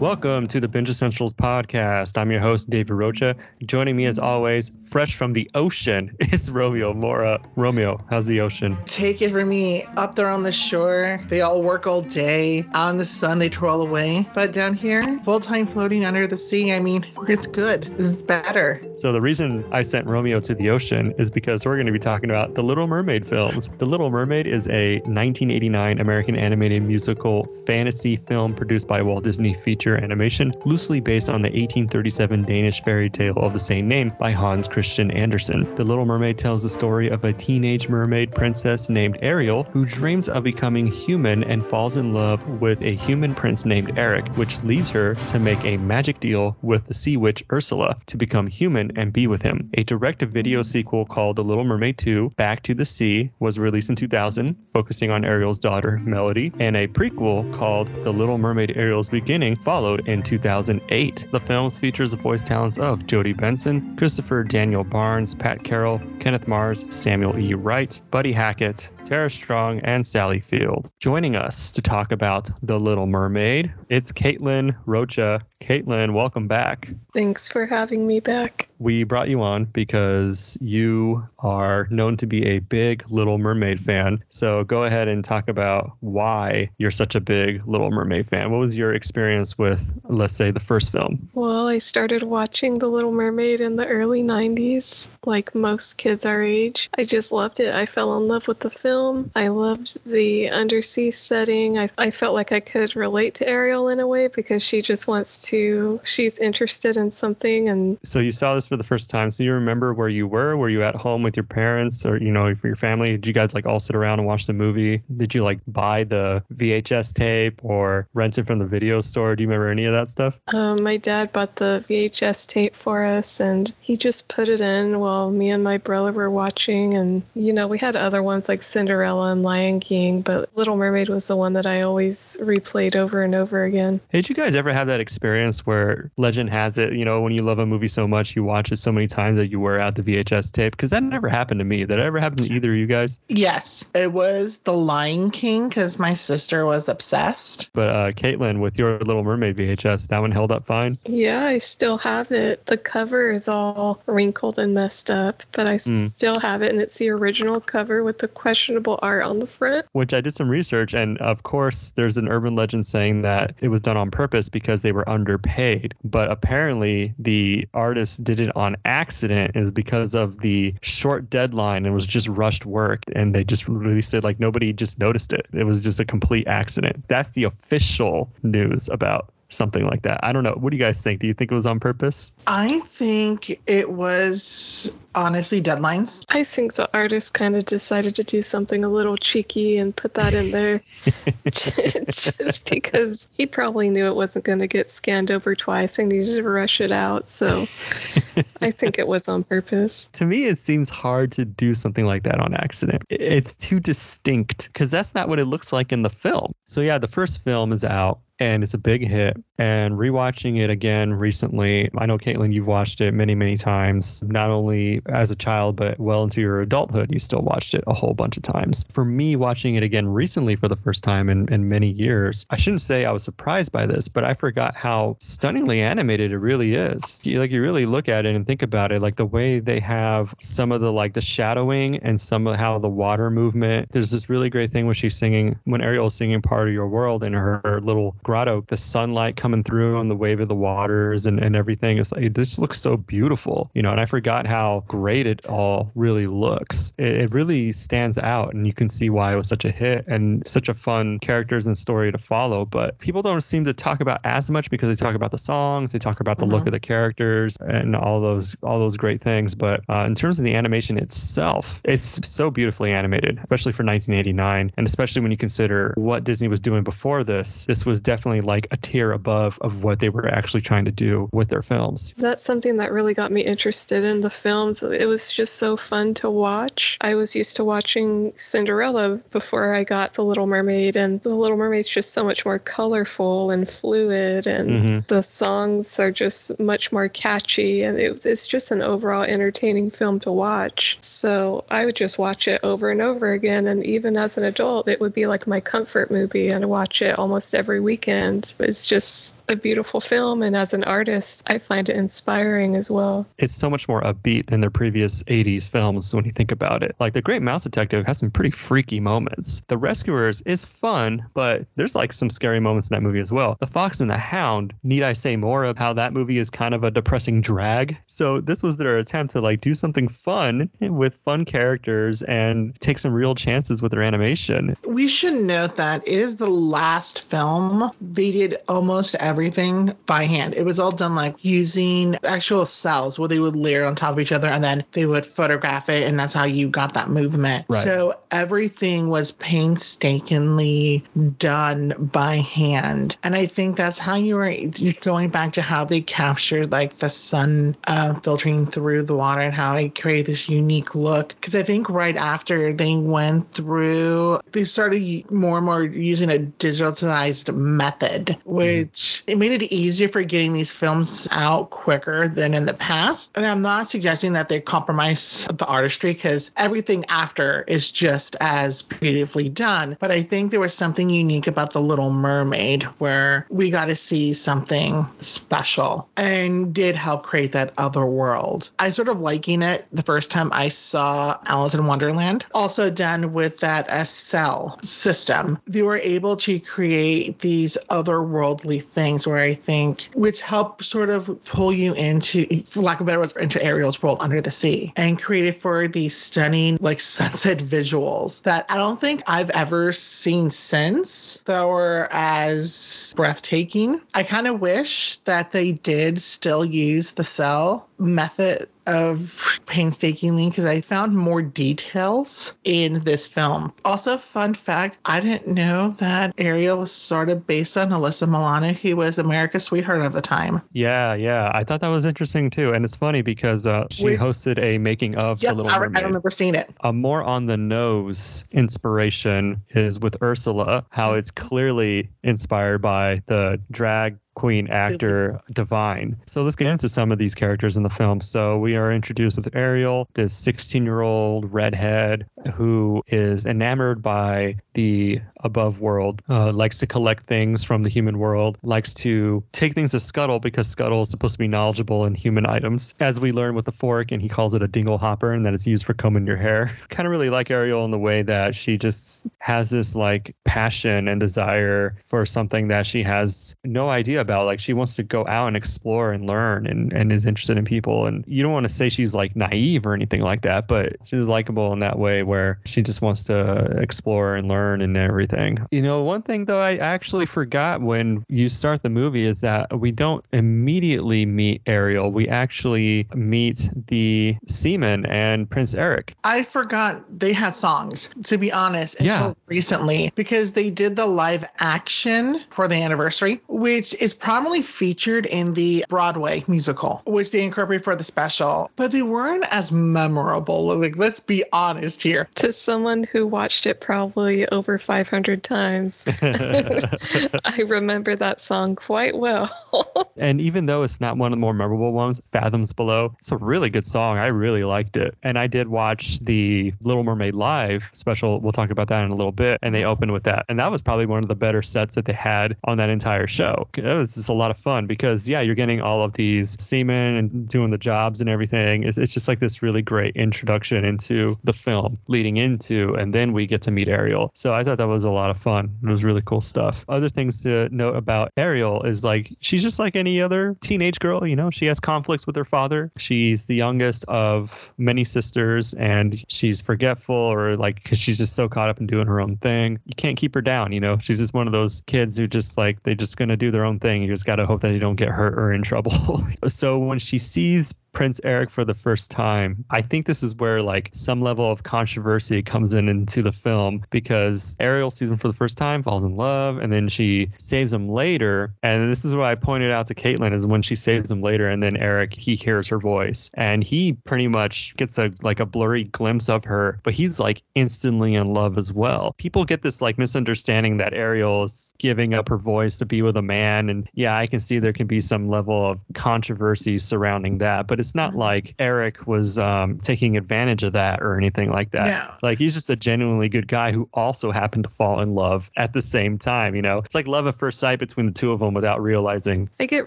Welcome to the Binge Essentials podcast. I'm your host, David Rocha. Joining me, as always, fresh from the ocean, it's Romeo Mora. Romeo, how's the ocean? Take it from me, up there on the shore, they all work all day. On the sun, they twirl away. But down here, full time floating under the sea, I mean, it's good. It's better. So, the reason I sent Romeo to the ocean is because we're going to be talking about the Little Mermaid films. The Little Mermaid is a 1989 American animated musical fantasy film produced by Walt Disney Feature Animation, loosely based on the 1837 Danish fairy tale of the same name by Hans Christian Andersen. The Little Mermaid tells the story of a teenage mermaid princess named Ariel who dreams of becoming human and falls in love with a human prince named Eric, which leads her to make a magic deal with the sea witch Ursula to become human and be with him. A direct to video sequel called The Little Mermaid 2 Back to the Sea was released in 2000, focusing on Ariel's daughter, Melody, and a prequel called The Little Mermaid Ariel's Beginning followed in 2008. The film features the voice talents of Jodi Benson, Christopher Daniel Barnes, Pat Carroll, Kenneth Mars, Samuel E. Wright, Buddy Hackett, Tara Strong, and Sally Field. Joining us to talk about The Little Mermaid, it's Kaitlyn Rocha. Kaitlyn, welcome back. Thanks for having me back. We brought you on because you are known to be a big Little Mermaid fan. So go ahead and talk about why you're such a big Little Mermaid fan. What was your experience with, let's say, the first film? Well, I started watching The Little Mermaid in the early 90s, like most kids our age. I just loved it. I fell in love with the film. I loved the undersea setting. I, I felt like I could relate to Ariel in a way because she just wants to, she's interested in something. And so you saw this for the first time. So you remember where you were? Were you at home with your parents or, you know, for your family? Did you guys like all sit around and watch the movie? Did you like buy the VHS tape or rent it from the video store? Do you remember any of that stuff? Um, my dad bought the VHS tape for us and he just put it in while me and my brother were watching. And, you know, we had other ones like Cinderella and Lion King, but Little Mermaid was the one that I always replayed over and over again. Hey, did you guys ever have that experience where legend has it, you know, when you love a movie so much, you watch it so many times that you wear out the VHS tape? Because that never happened to me. That ever happened to either of you guys? Yes, it was The Lion King because my sister was obsessed. But uh, Kaitlyn, with your Little Mermaid VHS, that one held up fine? Yeah, I still have it. The cover is all wrinkled and messed up, but I mm. still have it. And it's the original cover with the questionable art on the front. Which I did some research. And of course, there's an urban legend saying that it was done on purpose because they were underpaid. But apparently, the artist did it on accident is because of the short deadline and was just rushed work. And they just released it like nobody just noticed it. It was just a complete accident. That's the official news about something like that. I don't know. What do you guys think? Do you think it was on purpose? I think it was honestly deadlines. I think the artist kind of decided to do something a little cheeky and put that in there just because he probably knew it wasn't going to get scanned over twice and needed to rush it out. So I think it was on purpose. To me, it seems hard to do something like that on accident. It's too distinct because that's not what it looks like in the film. So, yeah, the first film is out and it's a big hit. And rewatching it again recently, I know Kaitlyn, you've watched it many, many times, not only as a child, but well into your adulthood. You still watched it a whole bunch of times. For me, watching it again recently for the first time in, in many years, I shouldn't say I was surprised by this, but I forgot how stunningly animated it really is. You, like you really look at it and think about it, like the way they have some of the like the shadowing and some of how the water movement. There's this really great thing when she's singing, when Ariel's singing part of your world in her, little grotto, the sunlight coming through on the wave of the waters and, and everything. It's like, it just looks so beautiful, you know, and I forgot how great it all really looks. It, it really stands out and you can see why it was such a hit and such a fun characters and story to follow. But people don't seem to talk about as much because they talk about the songs, they talk about the look uh-huh. of the characters and all those, all those great things. But uh, in terms of the animation itself, it's so beautifully animated, especially for 1989. And especially when you consider what Disney was doing before this, this was definitely like a tier above of of what they were actually trying to do with their films. That's something that really got me interested in the films. It was just so fun to watch. I was used to watching Cinderella before I got The Little Mermaid, and The Little Mermaid's just so much more colorful and fluid, and mm-hmm. the songs are just much more catchy, and it, it's just an overall entertaining film to watch. So I would just watch it over and over again, and even as an adult, it would be like my comfort movie, and watch it almost every weekend weekend. It's just just a beautiful film. And as an artist, I find it inspiring as well. It's so much more upbeat than their previous 80s films when you think about it. Like The Great Mouse Detective has some pretty freaky moments. The Rescuers is fun, but there's like some scary moments in that movie as well. The Fox and the Hound, need I say more of how that movie is kind of a depressing drag? So this was their attempt to like do something fun with fun characters and take some real chances with their animation. We should note that it is the last film they did almost everything by hand. It was all done like using actual cells where they would layer on top of each other and then they would photograph it and that's how you got that movement. Right. So everything was painstakingly done by hand. And I think that's how you were going back to how they captured like the sun uh, filtering through the water and how it created this unique look. Because I think right after they went through, they started more and more using a digitalized method, which it made it easier for getting these films out quicker than in the past. And I'm not suggesting that they compromise the artistry because everything after is just as beautifully done. But I think there was something unique about The Little Mermaid where we got to see something special and did help create that other world. I sort of liking it the first time I saw Alice in Wonderland, also done with that cell system. They were able to create these otherworldly things where I think, which help sort of pull you into, for lack of better words, into Ariel's world under the sea and created for these stunning, like sunset visuals that I don't think I've ever seen since that were as breathtaking. I kind of wish that they did still use the cell method of painstakingly because I found more details in this film. Also, fun fact I didn't know that Ariel was sort of based on Alyssa Milano, who was America's sweetheart of the time. Yeah, yeah. I thought that was interesting too. And it's funny because uh, she hosted a making of Yep, The Little I, Mermaid. I remember seeing it. a more on the nose inspiration is with Ursula, how it's clearly inspired by the drag queen actor Divine. So let's get into some of these characters in the film. So we are introduced with Ariel, this 16 year old redhead who is enamored by the above world, uh, likes to collect things from the human world, likes to take things to Scuttle because Scuttle is supposed to be knowledgeable in human items. As we learn with the fork, and he calls it a dingle hopper, and that is used for combing your hair. Kind of really like Ariel in the way that she just has this like passion and desire for something that she has no idea about. Like she wants to go out and explore and learn and, and is interested in people. And you don't want to say she's like naive or anything like that, but she's likable in that way where she just wants to explore and learn and everything. You know, one thing though I actually forgot when you start the movie is that we don't immediately meet Ariel. We actually meet the seaman and Prince Eric. I forgot they had songs, to be honest, until Yeah. recently because they did the live action for the anniversary, which is prominently featured in the Broadway musical, which they incorporated for the special, but they weren't as memorable. Like, let's be honest here. To someone who watched it probably over 500 times, I remember that song quite well. And even though it's not one of the more memorable ones, Fathoms Below, it's a really good song. I really liked it. And I did watch the Little Mermaid Live special. We'll talk about that in a little bit. And they opened with that. And that was probably one of the better sets that they had on that entire show. It was just a lot of fun because, yeah, you're getting all of these seamen and doing the jobs and everything. It's, it's just like this really great introduction into the film leading into, and then we get to meet Ariel. So I thought that was a lot of fun. It was really cool stuff. Other things to note about Ariel is like she's just like any other teenage girl, you know, she has conflicts with her father. She's the youngest of many sisters and she's forgetful or like cuz she's just so caught up in doing her own thing. You can't keep her down, you know. She's just one of those kids who just like they're just going to do their own thing. You just got to hope that they don't get hurt or in trouble. so when she sees Prince Eric for the first time, I think this is where like some level of controversy comes in into the film because Ariel sees him for the first time, falls in love, and then she saves him later. And this is what I pointed out to Kaitlyn is when she saves him later, and then Eric he hears her voice and he pretty much gets a like a blurry glimpse of her, but he's like instantly in love as well. People get this like misunderstanding that Ariel is giving up her voice to be with a man, and yeah, I can see there can be some level of controversy surrounding that, but it's not like Eric was um, taking advantage of that or anything like that. Yeah. Like he's just a genuinely good guy who also happened to fall in love at the same time. You know, it's like love at first sight between the two of them without realizing. I get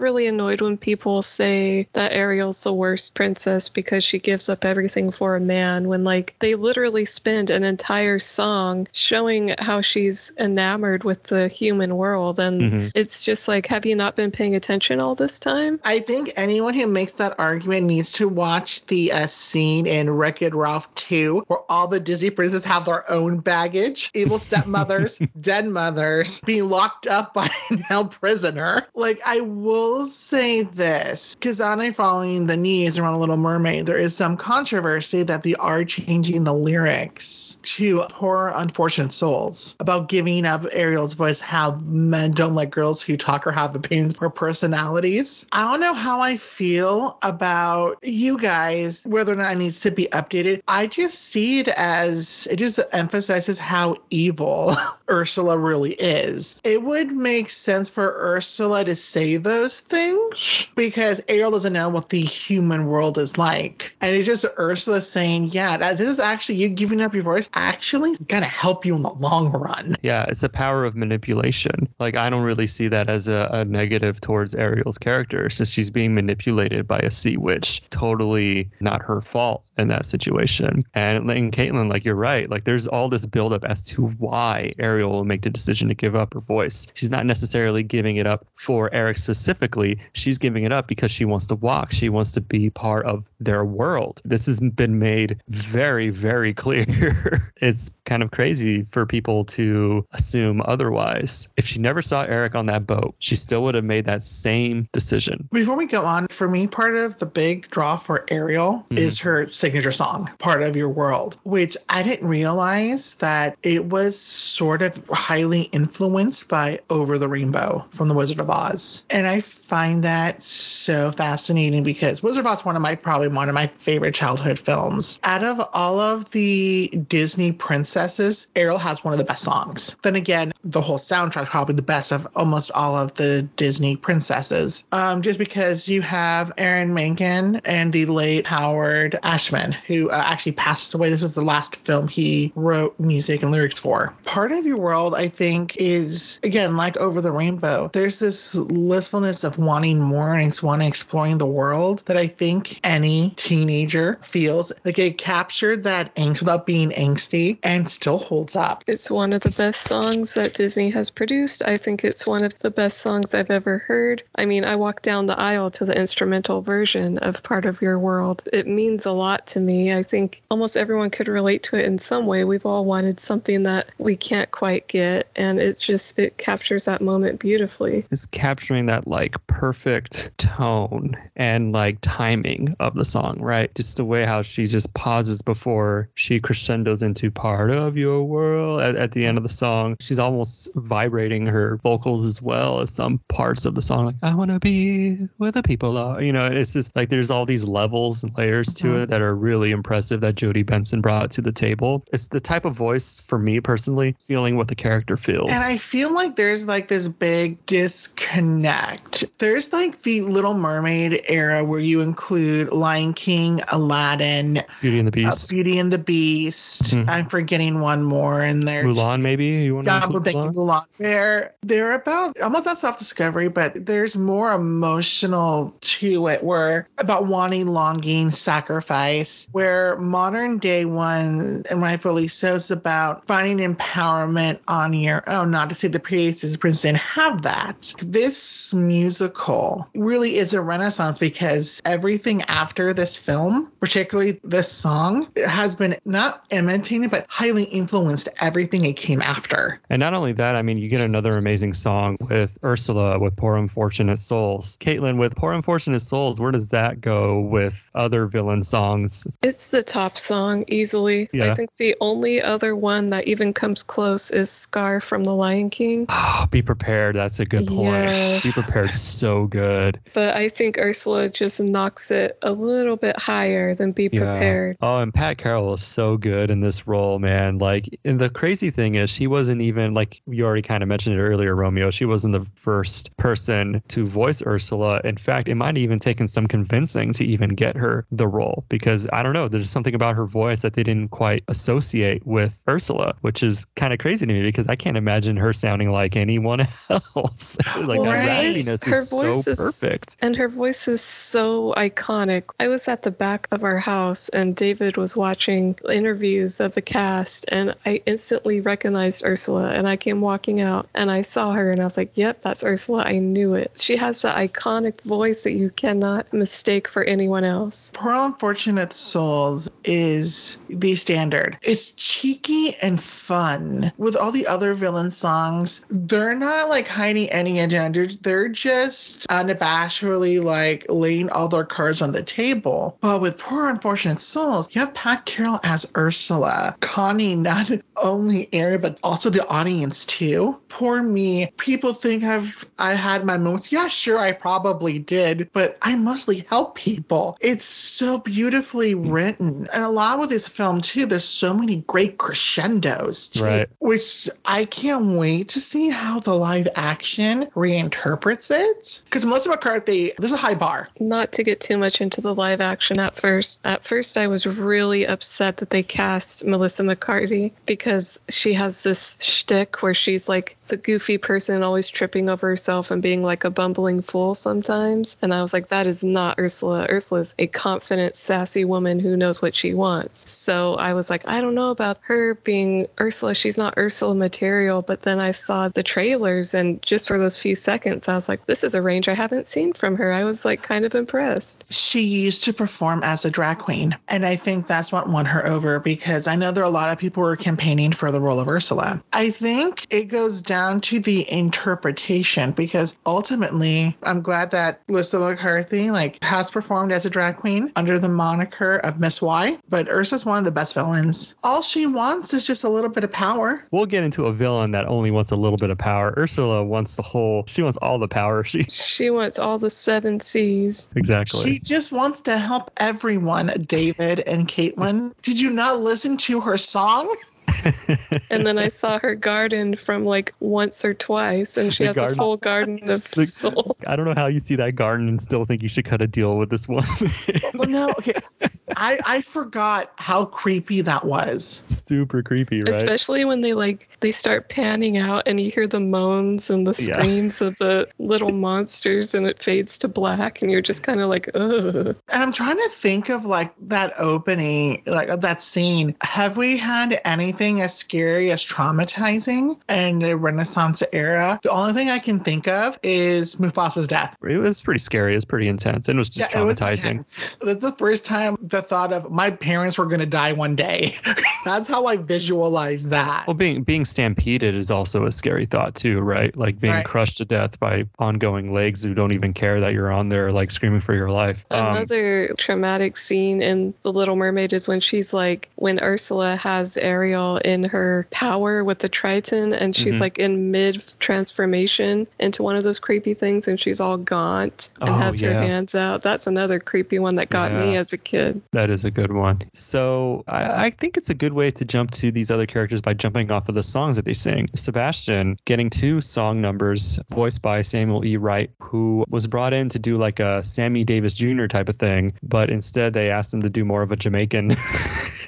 really annoyed when people say that Ariel's the worst princess because she gives up everything for a man when like they literally spend an entire song showing how she's enamored with the human world and Mhm. it's just like have you not been paying attention all this time? I think anyone who makes that argument needs to watch the uh, scene in Wreck It Ralph 2 where all the Disney princesses have their own baggage evil stepmothers, dead mothers, being locked up by a held prisoner. Like, I will say this because on a following the knees around The Little Mermaid, there is some controversy that they are changing the lyrics to Poor Unfortunate Souls about giving up Ariel's voice, how men don't like girls who talk or have opinions or personalities. I don't know how I feel about you guys, whether or not it needs to be updated. I just see it as it just emphasizes how evil Ursula really is. It would make sense for Ursula to say those things because Ariel doesn't know what the human world is like. And it's just Ursula saying, yeah, that, this is actually you giving up your voice actually going to help you in the long run. Yeah, it's the power of manipulation. Like I don't really see that as a, a negative towards Ariel's character since she's being manipulated by a sea witch. Totally not her fault in that situation. And, and Kaitlyn, like you're right. Like there's all this buildup as to why Ariel will make the decision to give up her voice. She's not necessarily giving it up for Eric specifically. She's giving it up because she wants to walk. She wants to be part of their world. This has been made very, very clear. it's kind of crazy for people to assume otherwise. If she never saw Eric on that boat, she still would have made that same decision. Before we go on, for me, part of the big draw for Ariel Mhm. is her signature song, Part of Your World, which I didn't realize that it was sort of highly influenced by Over the Rainbow from The Wizard of Oz. And I find that so fascinating because Wizard of Oz is one of my probably one of my favorite childhood films. Out of all of the Disney princesses, Ariel has one of the best songs. Then again, the whole soundtrack probably the best of almost all of the Disney princesses. Um, just because you have Alan Menken and the late Howard Ashman, who uh, actually passed away. This was the last film he wrote music and lyrics for. Part of your world, I think, is again like Over the Rainbow. There's this blissfulness of wanting more and wanting exploring the world that I think any teenager feels. Like it captured that angst without being angsty and still holds up. It's one of the best songs that Disney has produced. I think it's one of the best songs I've ever heard. I mean, I walked down the aisle to the instrumental version of Part of Your World. It means a lot to me. I think almost everyone could relate to it in some way. We've all wanted something that we can't quite get, and it's just, it captures that moment beautifully. It's capturing that like perfect tone and like timing of the song, right? Just the way how she just pauses before she crescendos into part of your world at, at the end of the song. She's almost vibrating her vocals as well as some parts of the song, like, I want to be where the people are. You know, it's just like there's all these levels and layers to Mhm. it that are really impressive that Jodi Benson brought to the table. It's the type of voice for me personally, feeling what the character feels. And I feel like there's like this big disconnect. There's like the Little Mermaid era where you include Lion King, Aladdin, Beauty and the uh, Beast. Beauty and the Beast. Mhm. I'm forgetting one more in there. Mulan, maybe you want to Yeah, thank you, Mulan? Mulan. They're they're about almost not self discovery, but there's more emotional to it, where about wanting, longing, sacrifice. Where modern day one, and rightfully so, is about finding empowerment on your own. Not to say the previous prince didn't have that. This musical really is a renaissance because everything after this film, particularly this song, has been not imitated but highly influenced everything it came after. And not only that, I mean, you get another amazing song with Ursula with Poor Unfortunate Souls. Kaitlyn, with Poor Unfortunate Souls, where does that go with other villain songs. It's the top song easily. Yeah. I think the only other one that even comes close is Scar from The Lion King. Oh, be prepared. That's a good point. Be prepared. So good. But I think Ursula just knocks it a little bit higher than Be Prepared. Oh, and Pat Carroll is so good in this role, man. Like, and the crazy thing is, she wasn't even like you already kind of mentioned it earlier, Romeo. She wasn't the first person to voice Ursula. In fact, it might have even taken some convincing to even get her the role because I don't know. There's something about her voice that they didn't quite associate with Ursula, which is kind of crazy to me because I can't imagine her sounding like anyone else. like Right. her is so voice is- perfect. And her voice is so iconic. I was at the back of our house and David was watching interviews of the cast and I instantly recognized Ursula and I came walking out and I saw her and I was like, "Yep, that's Ursula. I knew it." She has that iconic voice that you cannot mistake for anyone else. Poor Unfortunate Souls is the standard. It's cheeky and fun. With all the other villain songs, they're not like hiding any agenda. They're just unabashedly like laying all their cards on the table. But with Poor Unfortunate Souls, you have Pat Carroll as Ursula, conning not only Aaron but also the audience too. Poor me. People think I've I had my moments. Yeah, sure, I probably did, but I mostly help people. It's so beautifully written. And a lot with this film too, there's so many great crescendos too. Right. Which I can't wait to see how the live action reinterprets it. Because Melissa McCarthy, there's a high bar. Not to get too much into the live action at first. At first, I was really upset that they cast Melissa McCarthy because she has this shtick where she's like the goofy person always tripping over herself and being like a bumbling fool sometimes. And I was like, that is not Ursula. Ursula's a confident, sassy woman who knows what she wants. So I was like, I don't know about her being Ursula. She's not Ursula material. But then I saw the trailers, and just for those few seconds, I was like, this is a range I haven't seen from her. I was like kind of impressed. she used to perform as a drag queen. And I think that's what won her over because I know there are a lot of people who are campaigning for the role of Ursula. I think it goes down to the interpretation because ultimately I'm glad that Melissa McCarthy like has performed as a drag queen under the moniker of Miss Y, but Ursa's one of the best villains. All she wants is just a little bit of power. We'll get into a villain that only wants a little bit of power. Ursula wants the whole. She wants all the power. She She wants all the seven seas. exactly. She just wants to help everyone, David and Kaitlyn. Did you not listen to her song? And then I saw her garden from like once or twice, and she The has garden. a full garden of The- soul. I don't know how you see that garden and still think you should cut a deal with this one. Well, no, okay. I I forgot how creepy that was. Super creepy, right? Especially when they like they start panning out and you hear the moans and the Yeah. screams of the little monsters and it fades to black and you're just kind of like, ugh. And I'm trying to think of like that opening, like that scene. Have we had anything as scary as traumatizing in the Renaissance era? The only thing I can think of is Mufasa's death. it was pretty scary. It was pretty intense. And it was just Yeah, it was traumatizing. the first time the thought of my parents were going to die one day. That's how I visualize that. well, being being stampeded is also a scary thought too, right? Like being Right. crushed to death by ongoing legs who don't even care that you're on there, like screaming for your life. Um, Another traumatic scene in The Little Mermaid is when she's like, when Ursula has Ariel in her power with the Triton, and she's Mhm. like in mid transformation into one of those creepy things, and she's all gaunt and Oh, has her hands out. That's another creepy one that got me as a kid. That is a good one. So I, I think it's a good way to jump to these other characters by jumping off of the songs that they sing. Sebastian getting two song numbers voiced by Samuel E. Wright, who was brought in to do like a Sammy Davis Jr. type of thing, but instead they asked him to do more of a Jamaican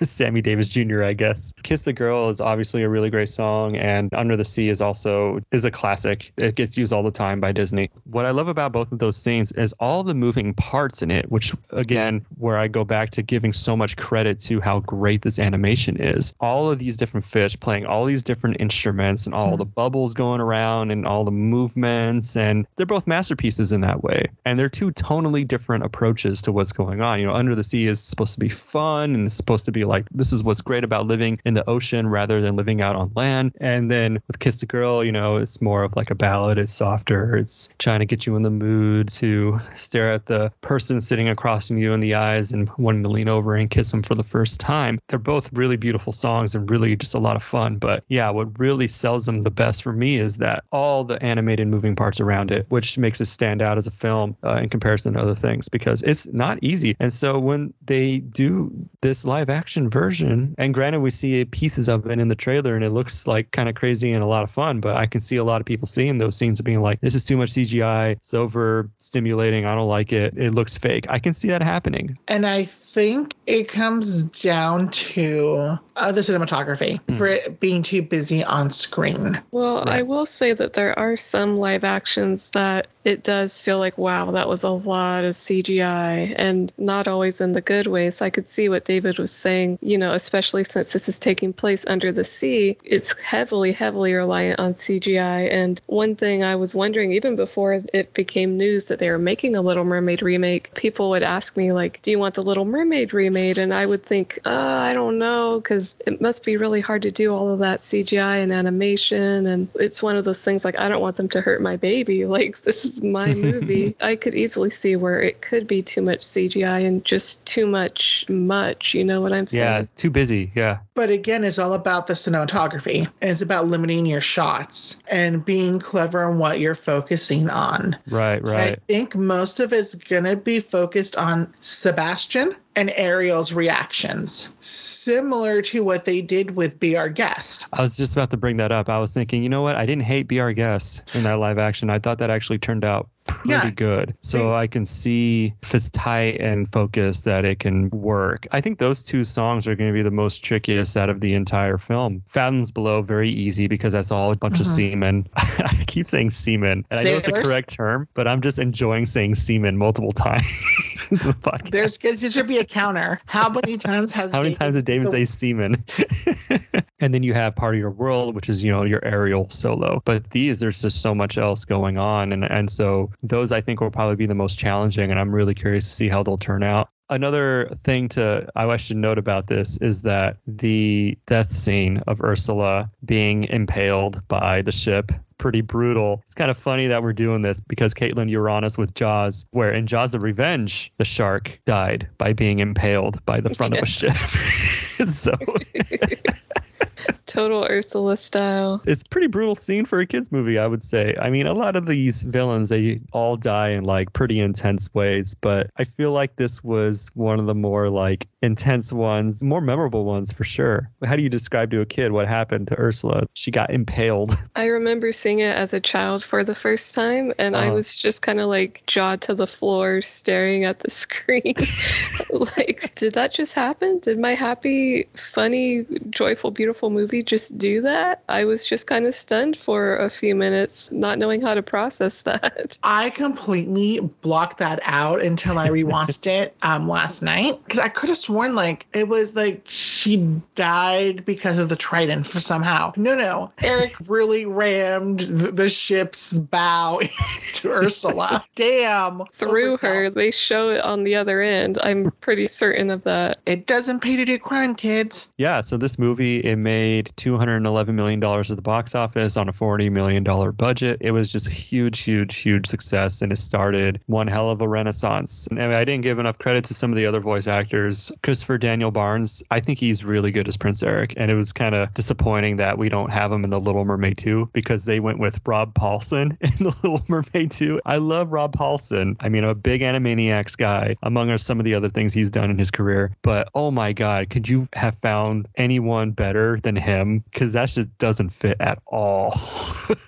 Sammy Davis Jr. I guess. Kiss the Girl is obviously a really great song, and Under the Sea is also is a classic. It gets used all the time by Disney. What I love about both of those scenes is all the moving parts in it, which again, where I go back to giving so much credit to how great this animation is. All of these different fish playing all these different instruments and all mm-hmm. the bubbles going around and all the movements, and they're both masterpieces in that way. And they're two tonally different approaches to what's going on. You know, Under the Sea is supposed to be fun and it's supposed to be like this is what's great about living in the ocean rather than living out on land. And then with Kiss the Girl, you know, it's more of like a ballad. It's softer. It's trying to get you in the mood to stare at the person sitting across from you in the eyes and wanting to lean over and kiss them for the first time. They're both really beautiful songs and really just a lot of fun. But yeah, what really sells them the best for me is that all the animated moving parts around it, which makes it stand out as a film uh, in comparison to other things because it's not easy. And so when they do this live action version, and granted, we see pieces of it in the trailer and it looks like kind of crazy and a lot of fun, but I can see a lot of people seeing those scenes and being like, this is too much CGI. It's over stimulating. I don't like it. It looks fake. I can see that happening. And I think it comes down to uh, the cinematography mm. for it being too busy on screen. Well, right. I will say that there are some live actions that it does feel like, wow, that was a lot of CGI and not always in the good ways. I could see what David was saying, you know, especially since this is taking place under the sea, it's heavily, heavily reliant on CGI. And one thing I was wondering, even before it became news that they were making a Little Mermaid remake, people would ask me, like, do you want the Little Mermaid remade? Remade and I would think, uh, I don't know, because it must be really hard to do all of that CGI and animation. And it's one of those things like, I don't want them to hurt my baby. Like, this is my movie. I could easily see where it could be too much CGI and just too much, much. You know what I'm saying? Yeah, it's too busy. Yeah. But again, it's all about the cinematography. And it's about limiting your shots and being clever in what you're focusing on. Right, right. And I think most of it's going to be focused on Sebastian and Ariel's reactions, similar to what they did with Be Our Guest. I was just about to bring that up. I was thinking, you know what? I didn't hate Be Our Guest in that live action. I thought that actually turned out pretty yeah. good. So I can see if it's tight and focused that it can work. I think those two songs are going to be the most trickiest out of the entire film. Fathoms Below, very easy because that's all a bunch uh-huh. of semen. I keep saying semen, and Sailors? I know it's the correct term, but I'm just enjoying saying semen multiple times. the There's there should be a counter. How many times has how many David times did David say semen? and then you have part of your world, which is you know your Ariel solo. But these, there's just so much else going on, and and so those I think will probably be the most challenging, and I'm really curious to see how they'll turn out. Another thing to I should note about this is that the death scene of Ursula being impaled by the ship pretty brutal. It's kind of funny that we're doing this because Kaitlyn, you're on us with Jaws, where in Jaws the Revenge, the shark died by being impaled by the front yeah. of a ship. so Total Ursula style. It's pretty brutal scene for a kids movie, I would say. I mean, a lot of these villains they all die in like pretty intense ways, but I feel like this was one of the more like intense ones, more memorable ones for sure. How do you describe to a kid what happened to Ursula? She got impaled. I remember seeing it as a child for the first time, and uh-huh. I was just kind of like jawed to the floor, staring at the screen. like, did that just happen? Did my happy, funny, joyful, beautiful movie just do that? I was just kind of stunned for a few minutes, not knowing how to process that. I completely blocked that out until I rewatched it um, last night because I could have sworn like it was like she died because of the trident for somehow. No, no. Eric really rammed the, the ship's bow into Ursula. Damn. Through her. They show it on the other end. I'm pretty certain of that. It doesn't pay to do crime, kids. Yeah, so this movie it made $211 million at the box office on a $40 million budget. It was just a huge, huge, huge success and it started one hell of a renaissance. And I didn't give enough credit to some of the other voice actors Christopher Daniel Barnes, I think he's really good as Prince Eric. And it was kind of disappointing that we don't have him in The Little Mermaid 2 because they went with Rob Paulsen in The Little Mermaid 2. I love Rob Paulsen. I mean, I'm a big Animaniacs guy, among some of the other things he's done in his career. But oh my God, could you have found anyone better than him? Because that just doesn't fit at all.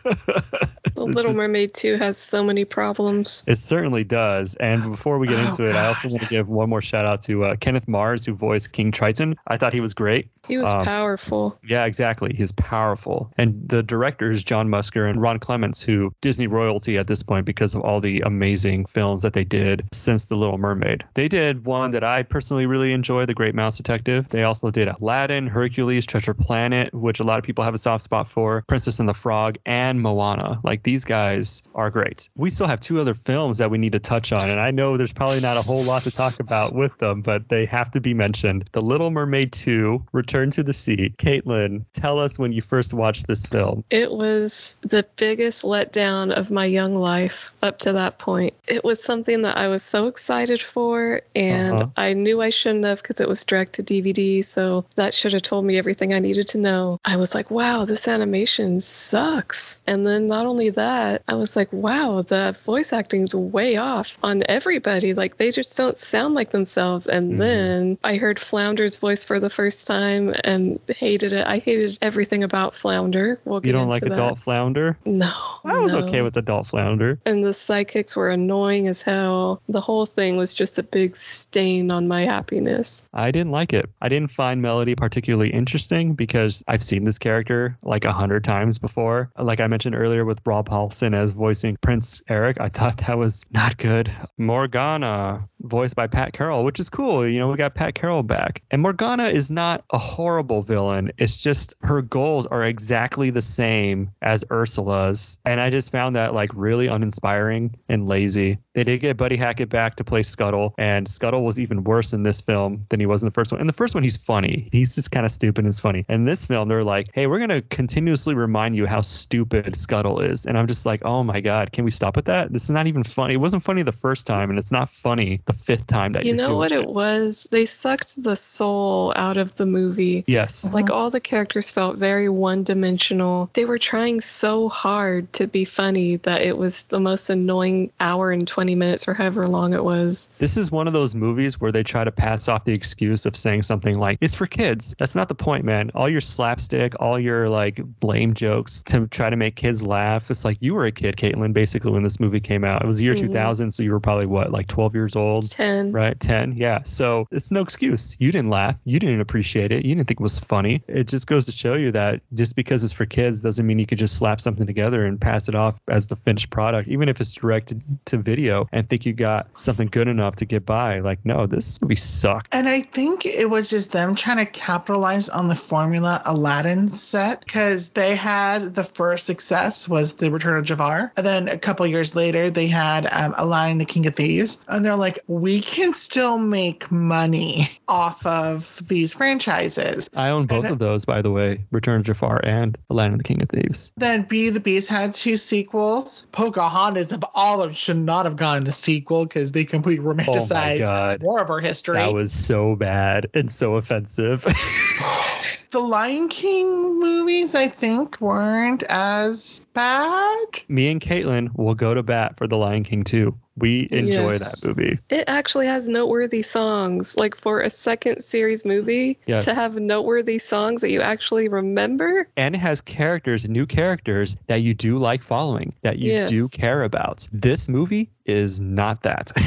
the Little just, Mermaid 2 has so many problems. It certainly does. And before we get oh, into it, I also want to give one more shout out to uh, Kenneth Mars, who voiced King Triton. I thought he was great. He was um, powerful. Yeah, exactly. He's powerful. And the directors, John Musker and Ron Clements, who Disney royalty at this point because of all the amazing films that they did since The Little Mermaid. They did one that I personally really enjoy, The Great Mouse Detective. They also did Aladdin, Hercules, Treasure Planet, which a lot of people have a soft spot for, Princess and the Frog, and Moana. Like these guys are great. We still have two other films that we need to touch on. And I know there's probably not a whole lot to talk about with them, but they have to be mentioned. The Little Mermaid 2, Return to the Sea. Kaitlyn, tell us when you first watched this film. It was the biggest letdown of my young life up to that point. It was something that I was so excited for, and Uh-huh. I knew I shouldn't have because it was direct to DVD. So that should have told me everything I needed to know. I was like, wow, this animation sucks. And then not only that, I was like, wow, the voice acting's way off on everybody. Like they just don't sound like themselves. And Mhm. then I heard Flounder's voice for the first time and hated it. I hated everything about Flounder. We'll get You don't like that. Adult Flounder? No. I was no. okay with Adult Flounder. And the psychics were annoying as hell. The whole thing was just a big stain on my happiness. I didn't like it. I didn't find Melody particularly interesting because I've seen this character like a hundred times before. Like I mentioned earlier with Rob Paulsen as voicing Prince Eric, I thought that was not good. Morgana, voiced by Pat Carroll, which is cool. You know, we got Pat Carroll back. And Morgana is not a horrible villain. It's just her goals are exactly the same as Ursula's. And I just found that like really uninspiring and lazy. They did get Buddy Hackett back to play Scuttle, and Scuttle was even worse in this film than he was in the first one. In the first one, he's funny. He's just kind of stupid and funny. In this film, they're like, hey, we're to continuously remind you how stupid Scuttle is. And I'm just like, oh my God, can we stop with that? This is not even funny. It wasn't funny the first time, and it's not funny the fifth time that You you're know doing what it was? They sucked the soul out of the movie. Yes. Like all the characters felt very one dimensional. They were trying so hard to be funny that it was the most annoying hour and 20 minutes or however long it was. This is one of those movies where they try to pass off the excuse of saying something like, it's for kids. That's not the point, man. All your slapstick, all your like blame jokes to try to make kids laugh. It's like you were a kid, Kaitlyn, basically, when this movie came out. It was the year Mhm. 2000, so you were probably what, like 12 years old? 10. Right, 10. Yeah. So it's no excuse. You didn't laugh. You didn't appreciate it. You didn't think it was funny. It just goes to show you that just because it's for kids doesn't mean you could just slap something together and pass it off as the finished product, even if it's directed to video and think you got something good enough to get by. Like, no, this movie sucked. And I think it was just them trying to capitalize on the formula Aladdin set because they had the first success was the Return of Jafar, and then a couple years later they had um, Aladdin, the King of Thieves, and they're like, we can still make money off of these franchises. I own both And- of those, by the way Return of Jafar and Aladdin and the King of Thieves. Then Be the Beast had two sequels. Pocahontas of all of them should not have gotten a sequel because they completely romanticized oh God. more of our history. That was so bad and so offensive. the Lion King movies, I think, weren't as bad. Me and Kaitlyn will go to bat for The Lion King too. We enjoy Yes. that movie. It actually has noteworthy songs. Like for a second series movie, Yes. to have noteworthy songs that you actually remember. and it has characters, new characters that you do like following, that you Yes. do care about. This movie is not that.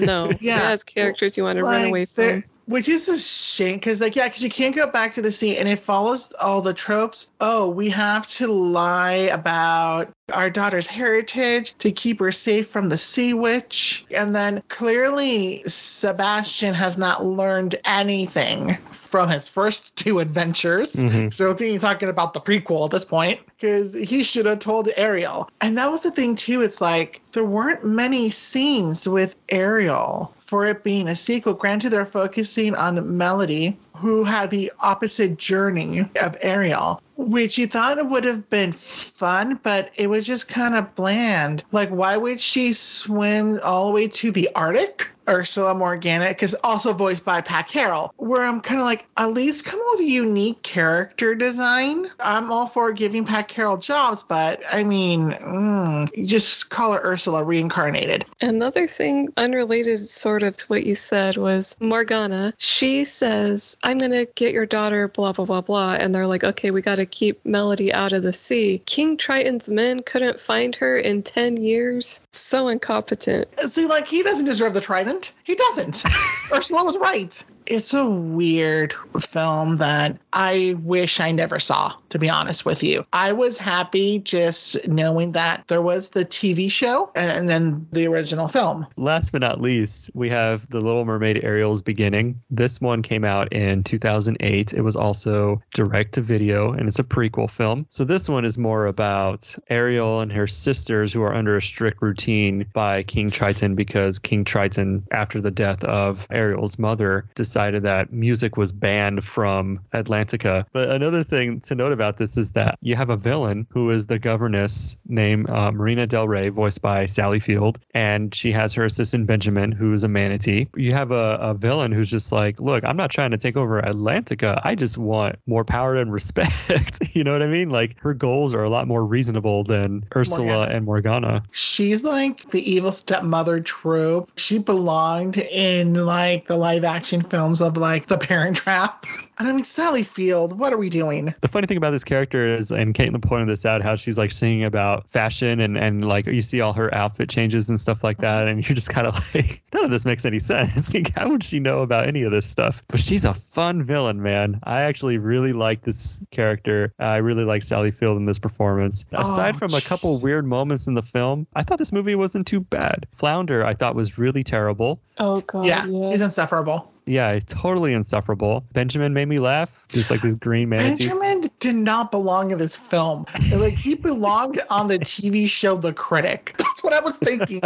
No, Yeah. it has characters you want to run Like, away there- from. Which is a shame because, like, yeah, because you can't go back to the sea and it follows all the tropes. Oh, we have to lie about our daughter's heritage to keep her safe from the sea witch. And then clearly, Sebastian has not learned anything from his first two adventures. Mhm. So I think you're talking about the prequel at this point because he should have told Ariel. And that was the thing too. It's like there weren't many scenes with Ariel for it being a sequel. Granted, they're focusing on Melody, who had the opposite journey of Ariel, which you thought would have been fun, but it was just kind of bland. Like, why would she swim all the way to the Arctic? Ursula Morgana, because also voiced by Pat Carroll, where I'm kind of like, at least come up with a unique character design. I'm all for giving Pat Carroll jobs, but I mean, mm, just call her Ursula reincarnated. Another thing unrelated sort of to what you said was Morgana. She says, I'm going to get your daughter, blah, blah, blah, blah. And they're like, okay, we got to keep Melody out of the sea. King Triton's men couldn't find her in 10 years. So incompetent. See, like, he doesn't deserve the trident. He doesn't. Ursula was right. It's a weird film that I wish I never saw, to be honest with you. I was happy just knowing that there was the TV show and, then the original film. Last but not least, we have The Little Mermaid Ariel's Beginning. This one came out in 2008. It was also direct to video and it's a prequel film. So this one is more about Ariel and her sisters who are under a strict routine by King Triton because King Triton, after the death of Ariel's mother, decided that music was banned from Atlantica. But another thing to note about this is that you have a villain who is the governess named uh, Marina Del Rey, voiced by Sally Field, and she has her assistant Benjamin, who is a manatee. You have a, a villain who's just like, look, I'm not trying to take over Atlantica. I just want more power and respect. you know what I mean? Like her goals are a lot more reasonable than Ursula Morgana. and Morgana. She's like the evil stepmother trope. She belonged in like the live action films of like The Parent Trap. And I mean, Sally Field, what are we doing? The funny thing about this character is, and Kaitlyn pointed this out, how she's like singing about fashion and, and like you see all her outfit changes and stuff like that. And you're just kind of like, none of this makes any sense. Like, how would she know about any of this stuff? But she's a fun villain, man. I actually really like this character. I really like Sally Field in this performance. Oh, Aside Oh, from a couple weird moments in the film, I thought this movie wasn't too bad. Flounder, I thought was really terrible. Oh god, yeah, yes. he's insufferable. Yeah, totally insufferable. Benjamin made me laugh. Just like this green man. Benjamin did not belong in this film. Like he belonged on the TV show The Critic. That's what I was thinking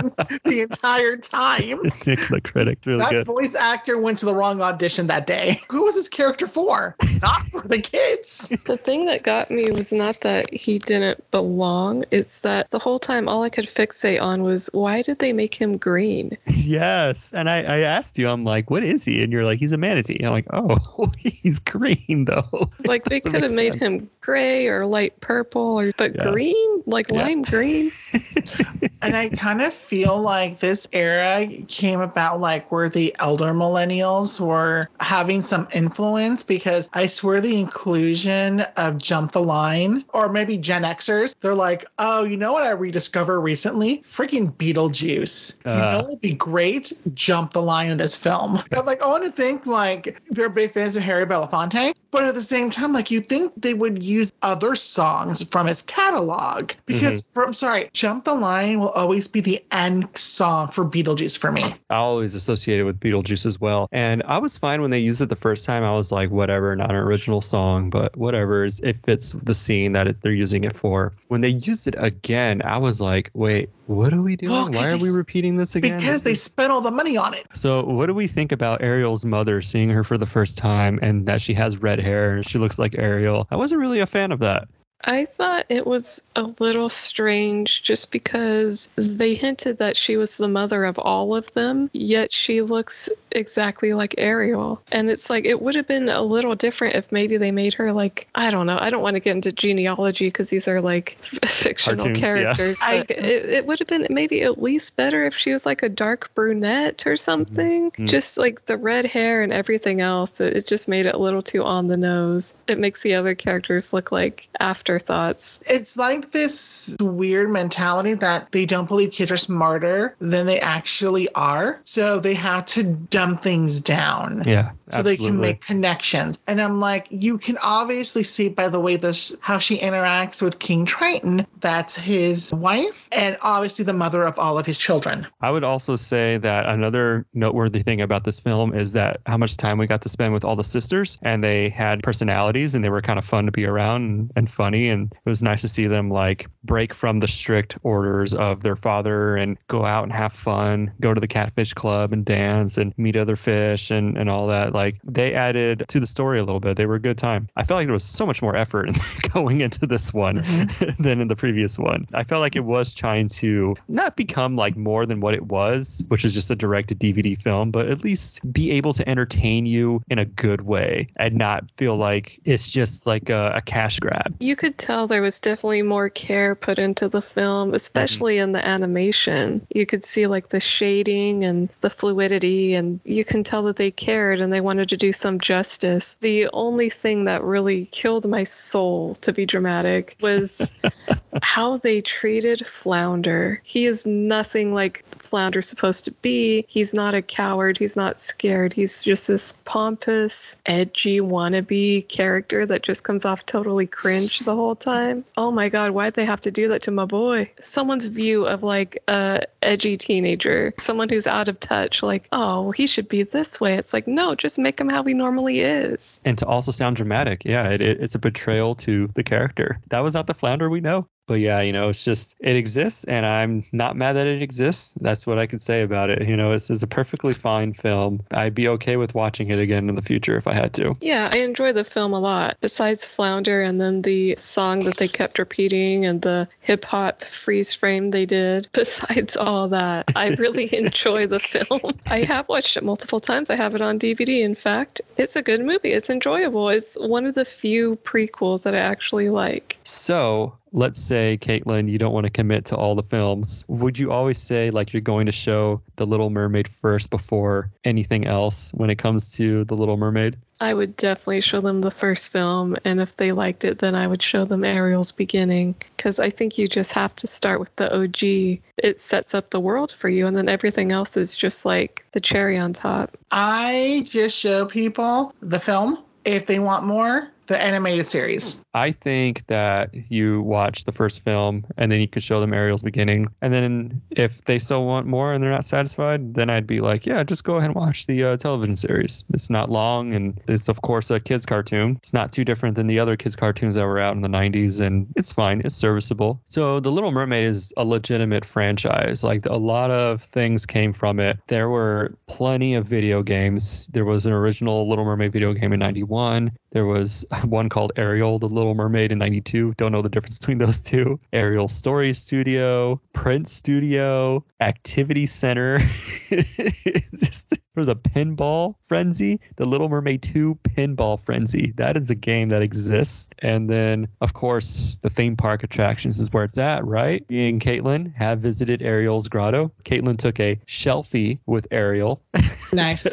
the entire time. The critic, really that good. voice actor went to the wrong audition that day. Who was his character for? Not for the kids. The thing that got me was not that he didn't belong, it's that the whole time all I could fixate on was why did they make him green? Yes. And I, I asked you, I'm like, what is he? And you're like, he's a manatee. I'm like, oh, he's green though. Like they could have made sense. him gray or light purple or but Yeah. green? Like Yeah. lime green? And I kind of feel like this era came about like where the elder millennials were having some influence because I swear the inclusion of Jump the Line or maybe Gen Xers, they're like, oh, you know what I rediscovered recently? Freaking Beetlejuice. you Uh. know it'd be great? Jump the line in this film. I'm like, I want to think like they're big fans of Harry Belafonte, but at the same time, like you think they would use other songs from his catalog because Mm-hmm. for, I'm sorry, Jump the Line will always be the end song for Beetlejuice for me. I always associated it with Beetlejuice as well. And I was fine when they used it the first time. I was like, whatever, not an original song, but whatever. It's- It fits the scene that it's, they're using it for. When they used it again, I was like, wait, what are we doing? Well, 'cause Why are we repeating this again? Because they spent all the money on it. So, what do we think about Ariel's mother seeing her for the first time and that she has red hair and she looks like Ariel? I wasn't really a fan of that. I thought it was a little strange just because they hinted that she was the mother of all of them, yet she looks exactly like Ariel. And it's like, it would have been a little different if maybe they made her like, I don't know, I don't want to get into genealogy because these are like fictional Cartoons, yeah. characters. I- But it, it would have been maybe at least better if she was like a dark brunette or something. Mhm. Just like the red hair and everything else, it, it just made it a little too on the nose. It makes the other characters look like afterthoughts. It's like this weird mentality that they don't believe kids are smarter than they actually are. So they have to dumb things down. Yeah. so they can make connections. And I'm like, you can obviously see by the way this how she interacts with King Triton, that's his wife, and obviously the mother of all of his children. I would also say that another noteworthy thing about this film is that how much time we got to spend with all the sisters, and they had personalities and they were kind of fun to be around and, and funny. And it was nice to see them like break from the strict orders of their father and go out and have fun, go to the catfish club and dance and meet other fish and, and all that. Like they added to the story a little bit. They were a good time. I felt like there was so much more effort in going into this one mm-hmm. than in the previous one. I felt like it was trying to not become like more than what it was, which is just a direct to DVD film, but at least be able to entertain you in a good way and not feel like it's just like a, a cash grab. You could tell there was definitely more care put into the film, especially in the animation. You could see like the shading and the fluidity, and you can tell that they cared and they wanted to do some justice. The only thing that really killed my soul, to be dramatic, was how they treated Flounder. He is nothing like Flounder's supposed to be. He's not a coward. He's not scared. He's just this pompous, edgy wannabe character that just comes off totally cringe the whole time. Oh my god, why'd they have to do that to my boy? Someone's view of like a edgy teenager, someone who's out of touch, like, oh, he should be this way. It's like, no, just make him how he normally is. And to also sound dramatic, yeah, it, it, it's a betrayal to the character. That was not the flounder we know but yeah, you know, it's just it exists, and I'm not mad that it exists. That's what I could say about it. You know, this is a perfectly fine film. I'd be okay with watching it again in the future if I had to. Yeah, I enjoy the film a lot. Besides Flounder, and then the song that they kept repeating, and the hip hop freeze frame they did. Besides all that, I really enjoy the film. I have watched it multiple times. I have it on DVD. In fact, it's a good movie. It's enjoyable. It's one of the few prequels that I actually like. So let's say, Kaitlyn, you don't want to commit to all the films. Would you always say like you're going to show The Little Mermaid first before anything else when it comes to The Little Mermaid? I would definitely show them the first film, and if they liked it, then I would show them Ariel's beginning. Because I think you just have to start with the OG. It sets up the world for you, and then everything else is just like the cherry on top. I just show people the film. If they want more, the animated series. I think that you watch the first film and then you could show them Ariel's beginning. And then if they still want more and they're not satisfied, then I'd be like, yeah, just go ahead and watch the uh, television series. It's not long and it's, of course, a kid's cartoon. It's not too different than the other kids' cartoons that were out in the 90s and it's fine. It's serviceable. So The Little Mermaid is a legitimate franchise. Like a lot of things came from it. There were plenty of video games. There was an original Little Mermaid video game in 91. There was one called Ariel, The Little Mermaid in 92. Don't know the difference between those two. Ariel Story Studio, Prince Studio, Activity Center. just, there was a pinball frenzy, The Little Mermaid 2 Pinball Frenzy. That is a game that exists. And then, of course, the theme park attractions is where it's at, right? Me and Kaitlyn have visited Ariel's grotto. Kaitlyn took a shelfie with Ariel. Nice.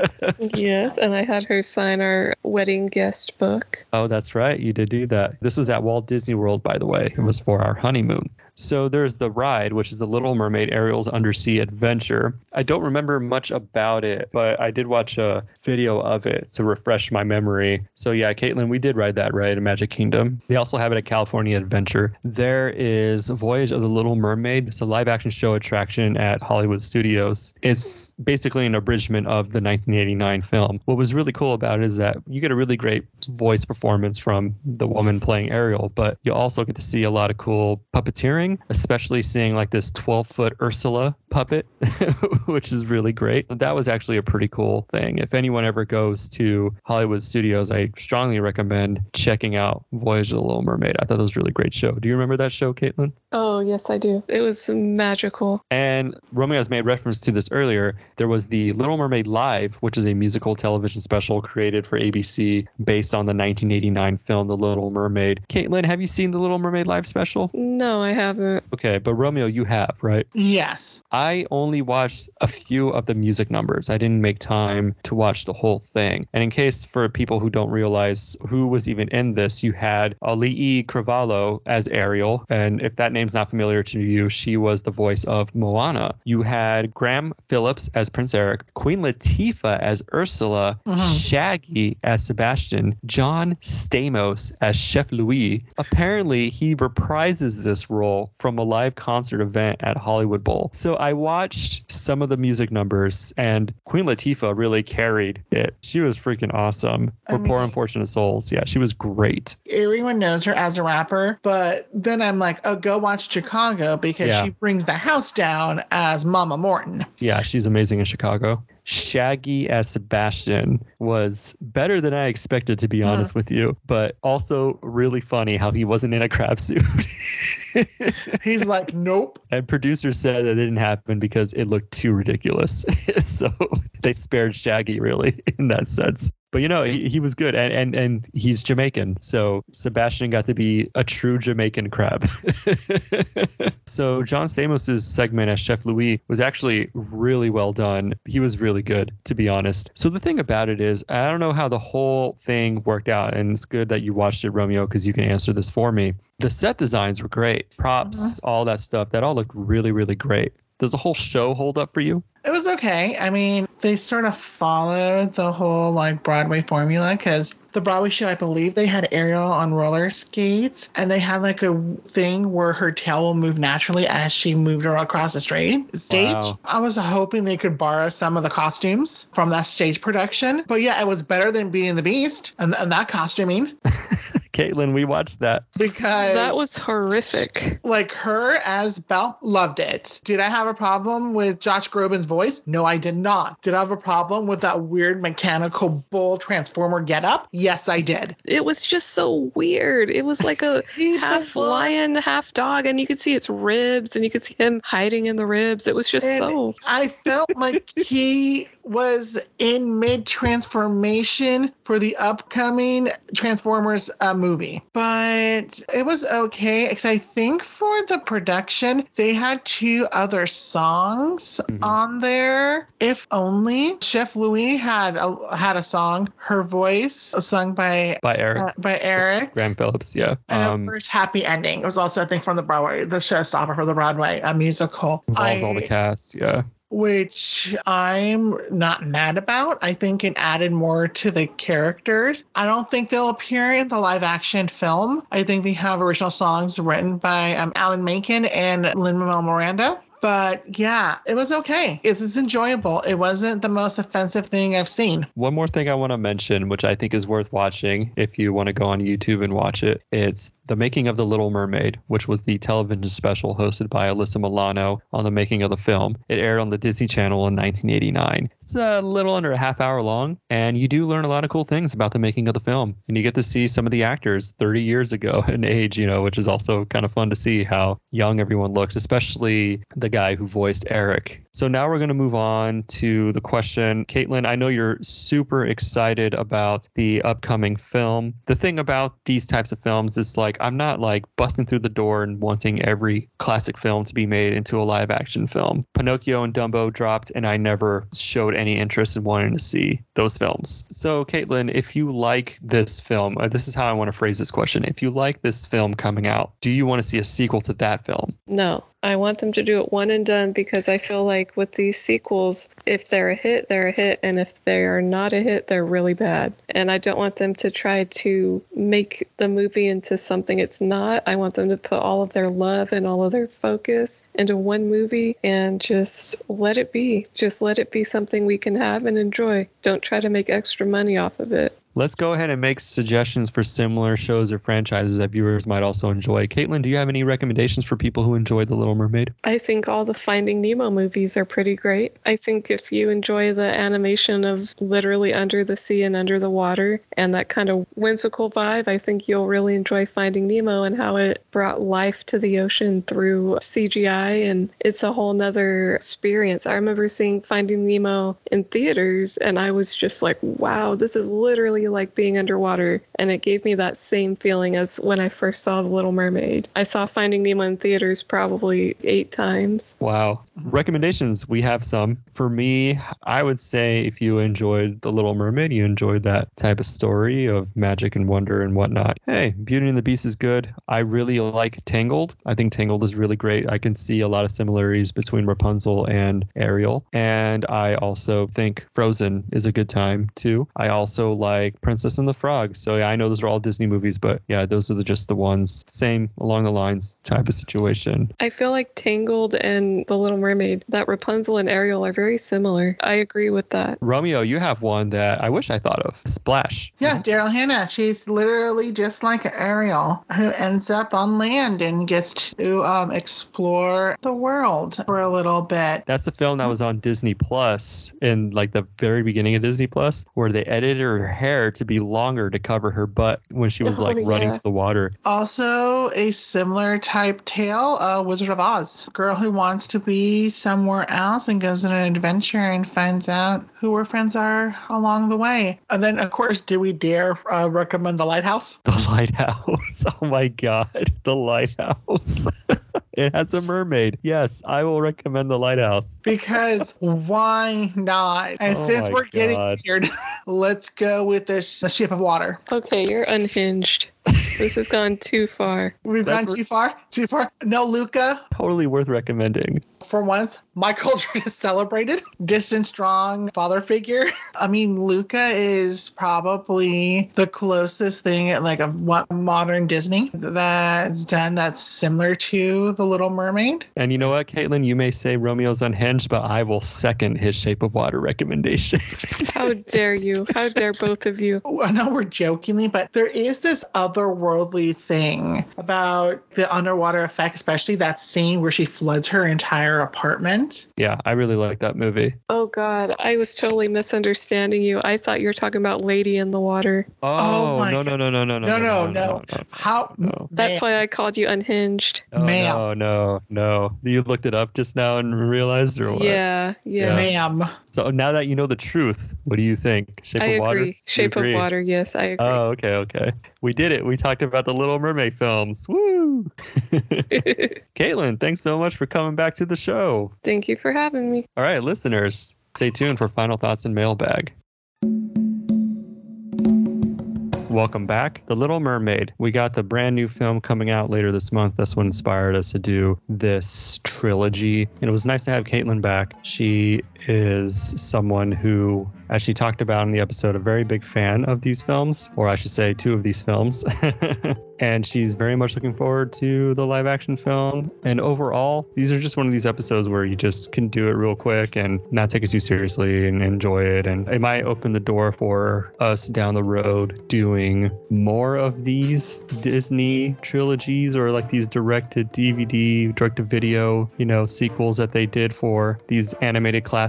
yes, and I had her sign our wedding guest book. Oh, that's right. You did do that. This was at Walt Disney World, by the way. It was for our honeymoon. So there's the ride, which is the Little Mermaid Ariel's Undersea Adventure. I don't remember much about it, but I did watch a video of it to refresh my memory. So yeah, Kaitlyn, we did ride that ride in Magic Kingdom. They also have it at California Adventure. There is Voyage of the Little Mermaid. It's a live action show attraction at Hollywood Studios. It's basically an abridgment of the 1989 film. What was really cool about it is that you get a really great voice performance from the woman playing Ariel, but you also get to see a lot of cool puppeteering especially seeing like this 12 foot Ursula puppet, which is really great. That was actually a pretty cool thing. If anyone ever goes to Hollywood Studios, I strongly recommend checking out Voyage of the Little Mermaid. I thought it was a really great show. Do you remember that show, Kaitlyn? Oh, yes, I do. It was magical. And Romeo has made reference to this earlier. There was the Little Mermaid Live, which is a musical television special created for ABC based on the 1989 film The Little Mermaid. Kaitlyn, have you seen the Little Mermaid Live special? No, I haven't. Okay, but Romeo, you have, right? Yes. I only watched a few of the music numbers. I didn't make time to watch the whole thing. And in case for people who don't realize who was even in this, you had Auli'i Cravalho as Ariel. And if that name's not familiar to you, she was the voice of Moana. You had Graham Phillips as Prince Eric, Queen Latifah as Ursula, Mhm. Shaggy as Sebastian, John Stamos as Chef Louis. Apparently, he reprises this role from a live concert event at Hollywood Bowl. So I watched some of the music numbers, and Queen Latifah really carried it. She was freaking awesome. I For Poor Unfortunate Souls. Yeah, she was great. Everyone knows her as a rapper, but then I'm like, oh, go watch Chicago because Yeah. she brings the house down as Mama Morton. Yeah, she's amazing in Chicago. Shaggy as Sebastian was better than I expected, to be honest with you, but also really funny how he wasn't in a crab suit. He's like, nope. and producers said that didn't happen because it looked too ridiculous. so they spared Shaggy, really, in that sense. But you know, he, he was good, and, and and he's Jamaican, so Sebastian got to be a true Jamaican crab. so John Stamos's segment as Chef Louis was actually really well done. He was really good, to be honest. So the thing about it is, I don't know how the whole thing worked out, and it's good that you watched it, Romeo, because you can answer this for me. The set designs were great, props, uh-huh. all that stuff. That all looked really, really great. Does the whole show hold up for you? It was okay. I mean, they sort of followed the whole like Broadway formula because the Broadway show, I believe they had Ariel on roller skates and they had like a thing where her tail will move naturally as she moved her across the stage. Stage. Wow. I was hoping they could borrow some of the costumes from that stage production, but yeah, it was better than Beauty and the Beast and, and that costuming Kaitlyn, we watched that. because That was horrific. like her as Belle, loved it. Did I have a problem with Josh Groban's voice? No, I did not. Did I have a problem with that weird mechanical bull transformer getup? Yes, I did. It was just so weird. It was like a half lion, half dog, and you could see its ribs and you could see him hiding in the ribs. It was just And- so I felt like he was in mid transformation for the upcoming Transformers uh, movie. Movie, but it was okay because I think for the production, they had two other songs Mhm. on there. If only Chef Louis had a, had a song, her voice sung by By Eric uh, by Eric. Graham Phillips. Yeah. And of Um, course, Happy Ending. It was also, I think, from the Broadway, the showstopper for the Broadway uh, musical. involves all the cast. Yeah. Which I'm not mad about. I think it added more to the characters. I don't think they'll appear in the live action film. I think they have original songs written by um, Alan Menken and Lin Manuel Miranda. But yeah, it was okay. It was enjoyable. It wasn't the most offensive thing I've seen. One more thing I want to mention, which I think is worth watching if you want to go on YouTube and watch it. It's The Making of the Little Mermaid, which was the television special hosted by Alyssa Milano on the making of the film. It aired on the Disney Channel in 1989. It's a little under a half hour long, and you do learn a lot of cool things about the making of the film. And you get to see some of the actors 30 years ago in age, you know, which is also kind of fun to see how young everyone looks, especially the guy who voiced Eric. So now we're going to move on to the question. Kaitlyn, I know you're super excited about the upcoming film. The thing about these types of films is like, I'm not like busting through the door and wanting every classic film to be made into a live action film. Pinocchio and Dumbo dropped, and I never showed any interest in wanting to see those films. So, Kaitlyn, if you like this film, uh, this is how I want to phrase this question. If you like this film coming out, do you want to see a sequel to that film? no. I want them to do it one and done because I feel like with these sequels, if they're a hit, they're a hit, and if they are not a hit, they're really bad. And I don't want them to try to make the movie into something it's not. I want them to put all of their love and all of their focus into one movie and just let it be. Just let it be something we can have and enjoy. Don't try to make extra money off of it. Let's go ahead and make suggestions for similar shows or franchises that viewers might also enjoy. Kaitlyn, do you have any recommendations for people who enjoyed The Little Mermaid? I think all the Finding Nemo movies are pretty great. I think if you enjoy the animation of literally under the sea and under the water and that kind of whimsical vibe, I think you'll really enjoy Finding Nemo and how it brought life to the ocean through CGI. And it's a whole nother experience. I remember seeing Finding Nemo in theaters and I was just like, wow, this is literally like being underwater. And it gave me that same feeling as when I first saw The Little Mermaid. I saw Finding Nemo in theaters probably eight times. Wow. Recommendations, we have some. For me, I would say if you enjoyed The Little Mermaid, you enjoyed that type of story of magic and wonder and whatnot. Hey, Beauty and the Beast is good. I really like Tangled. I think Tangled is really great. I can see a lot of similarities between Rapunzel and Ariel. And I also think Frozen is a good time too. I also like Princess and the Frog. So yeah, I know those are all Disney movies, but yeah, those are the, just the ones. Same along the lines type of situation. I feel like Tangled and The Little Mermaid, that Rapunzel and Ariel are very similar. I agree with that. Romeo, you have one that I wish I thought of. Splash. Yeah, Daryl Hannah. She's literally just like Ariel, who ends up on land and gets to um, explore the world for a little bit. That's the film that was on Disney Plus in like the very beginning of Disney Plus, where they edited her hair hair to be longer to cover her butt when she was Oh, like running to the water. Also, a similar type tale, uh, Wizard of Oz. Girl who wants to be somewhere else and goes on an adventure and finds out who her friends are along the way. And then, of course, do we dare uh, recommend The Lighthouse? The lighthouse. Oh my god, the lighthouse. it has a mermaid. Yes, I will recommend the lighthouse. Because why not? And Oh since we're getting God. weird, let's go with this the Shape of Water. Okay, you're unhinged. This has gone too far. We've That's gone too far. Too far. No, Luca. Totally worth recommending. For once, my culture is celebrated. Distant, strong father figure. I mean, Luca is probably the closest thing, like of what modern Disney that's done that's similar to The Little Mermaid. And you know what, Kaitlyn? You may say Romeo's unhinged, but I will second his Shape of Water recommendation. How dare you? How dare both of you? I know we're jokingly, but there is this otherworldly thing about the underwater effect, especially that scene where she floods her entire apartment. yeah, I really like that movie. Oh God, I was totally misunderstanding you. I thought you were talking about Lady in the Water. Oh, oh my no, no, no, no, no, no, No, no, no, no. How? No. That's why I called you unhinged. Oh, Ma'am. no, no, no. You looked it up just now and realized, or what? Yeah, yeah. Ma'am. So now that you know the truth, what do you think? Shape I of agree. Water? Shape agree? of Water. Yes, I agree. Oh, okay, okay. We did it. We talked about the Little Mermaid films. Woo! Kaitlyn, thanks so much for coming back to the show. Thank you for having me. All right, listeners, stay tuned for final thoughts and mailbag. Welcome back. The Little Mermaid. We got the brand new film coming out later this month. That's what inspired us to do this trilogy. And it was nice to have Kaitlyn back. She is someone who, as she talked about in the episode, a very big fan of these films, or I should say, two of these films. and she's very much looking forward to the live action film. And overall, these are just one of these episodes where you just can do it real quick and not take it too seriously and enjoy it. And it might open the door for us down the road doing more of these Disney trilogies or like these direct to DVD, direct to video, you know, sequels that they did for these animated classics.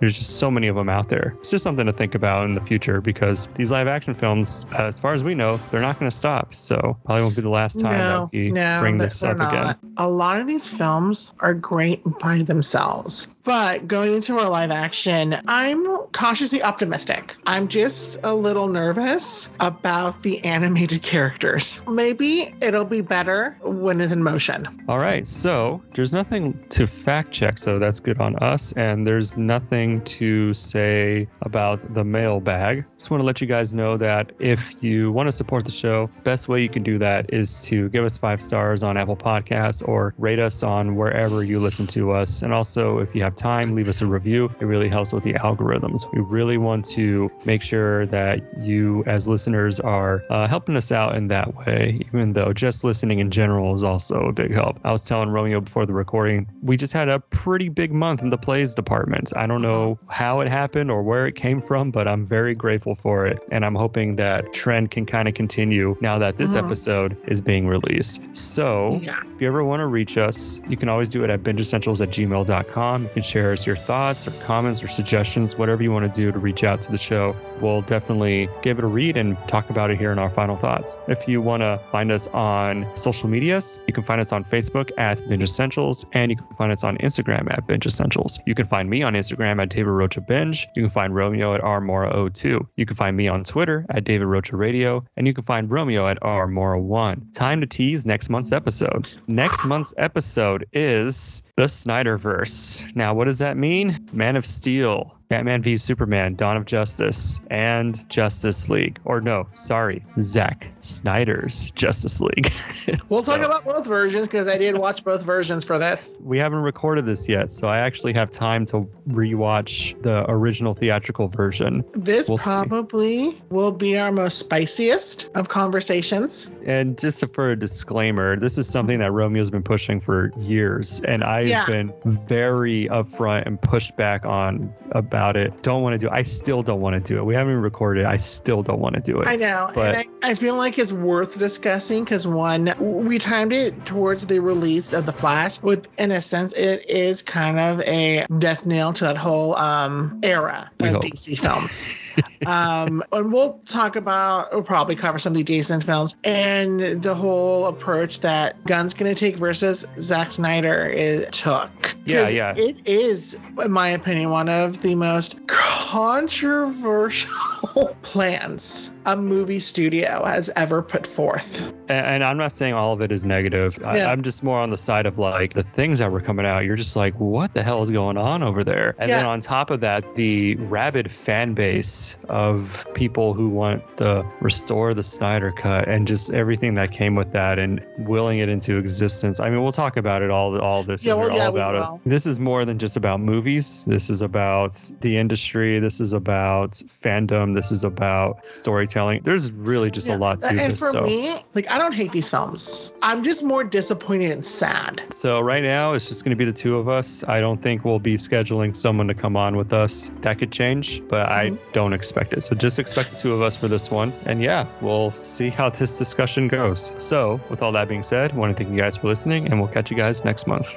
There's just so many of them out there. It's just something to think about in the future because these live action films, uh, as far as we know, they're not going to stop. So probably won't be the last time no, that we no, bring this up not. again. A lot of these films are great by themselves. But going into our live action, I'm cautiously optimistic. I'm just a little nervous about the animated characters. Maybe it'll be better when it's in motion. All right, so there's nothing to fact check, so that's good on us. And there's nothing to say about the mailbag. Just want to let you guys know that if you want to support the show, best way you can do that is to give us five stars on Apple Podcasts or rate us on wherever you listen to us. And also, if you have time, leave us a review. It really helps with the algorithms. We really want to make sure that you, as listeners, are uh, helping us out in that way, even though just listening in general is also a big help. I was telling Romeo before the recording, we just had a pretty big month in the plays department. I don't know how it happened or where it came from, but I'm very grateful for it. And I'm hoping that trend can kind of continue now that this Mhm. episode is being released. So, Yeah. if you ever want to reach us, you can always do it at bingeessentials at gmail.com. You can share us your thoughts or comments or suggestions, whatever you want to do to reach out to the show. We'll definitely give it a read and talk about it here in our final thoughts. If you want to find us on social medias, you can find us on Facebook at Binge Essentials and you can find us on Instagram at Binge Essentials. You can find me on Instagram at David Rocha Binge. You can find Romeo at rmora02. You can find me on Twitter at David Rocha Radio and you can find Romeo at rmora1. Time to tease next month's episode. Next month's episode is the Snyderverse. Now, what does that mean? Man of Steel, Batman v Superman, Dawn of Justice, and Justice League. Or no, sorry, Zack Snyder's Justice League. We'll talk about both versions because I did watch both versions for this. We haven't recorded this yet, so I actually have time to rewatch the original theatrical version. This We'll see. probably will be our most spiciest of conversations. And just for a disclaimer, this is something that Romeo's been pushing for years, and I've Yeah. been very upfront and pushed back on ab- about it. Don't want to do it. I still don't want to do it. We haven't recorded it. I still don't want to do it. I know. But- and I, I feel like it's worth discussing because one, we timed it towards the release of The Flash, with in a sense, it is kind of a death nail to that whole um era We of hope. DC films. um, and we'll talk about, we'll probably cover some of the Jason films and the whole approach that Gunn's going to take versus Zack Snyder is, took. Yeah, yeah. It is, in my opinion, one of the most controversial plans a movie studio has ever put forth. And, and I'm not saying all of it is negative. I, Yeah. I'm just more on the side of like the things that were coming out. You're just like, what the hell is going on over there? And then on top of that, the rabid fan base of people who want the restore the Snyder cut and just everything that came with that and willing it into existence. I mean, we'll talk about it all. All this. Yeah, well, yeah, we about will. it. This is more than just about movies. This is about the industry. This is about fandom. This is about storytelling. There's really just Yeah. a lot to and this. for so. me, like I don't hate these films. I'm just more disappointed and sad. So right now it's just going to be the two of us. I don't think we'll be scheduling someone to come on with us. That could change, but I Mhm. don't expect it. So just expect the two of us for this one. And yeah, we'll see how this discussion goes. So with all that being said, I want to thank you guys for listening and we'll catch you guys next month.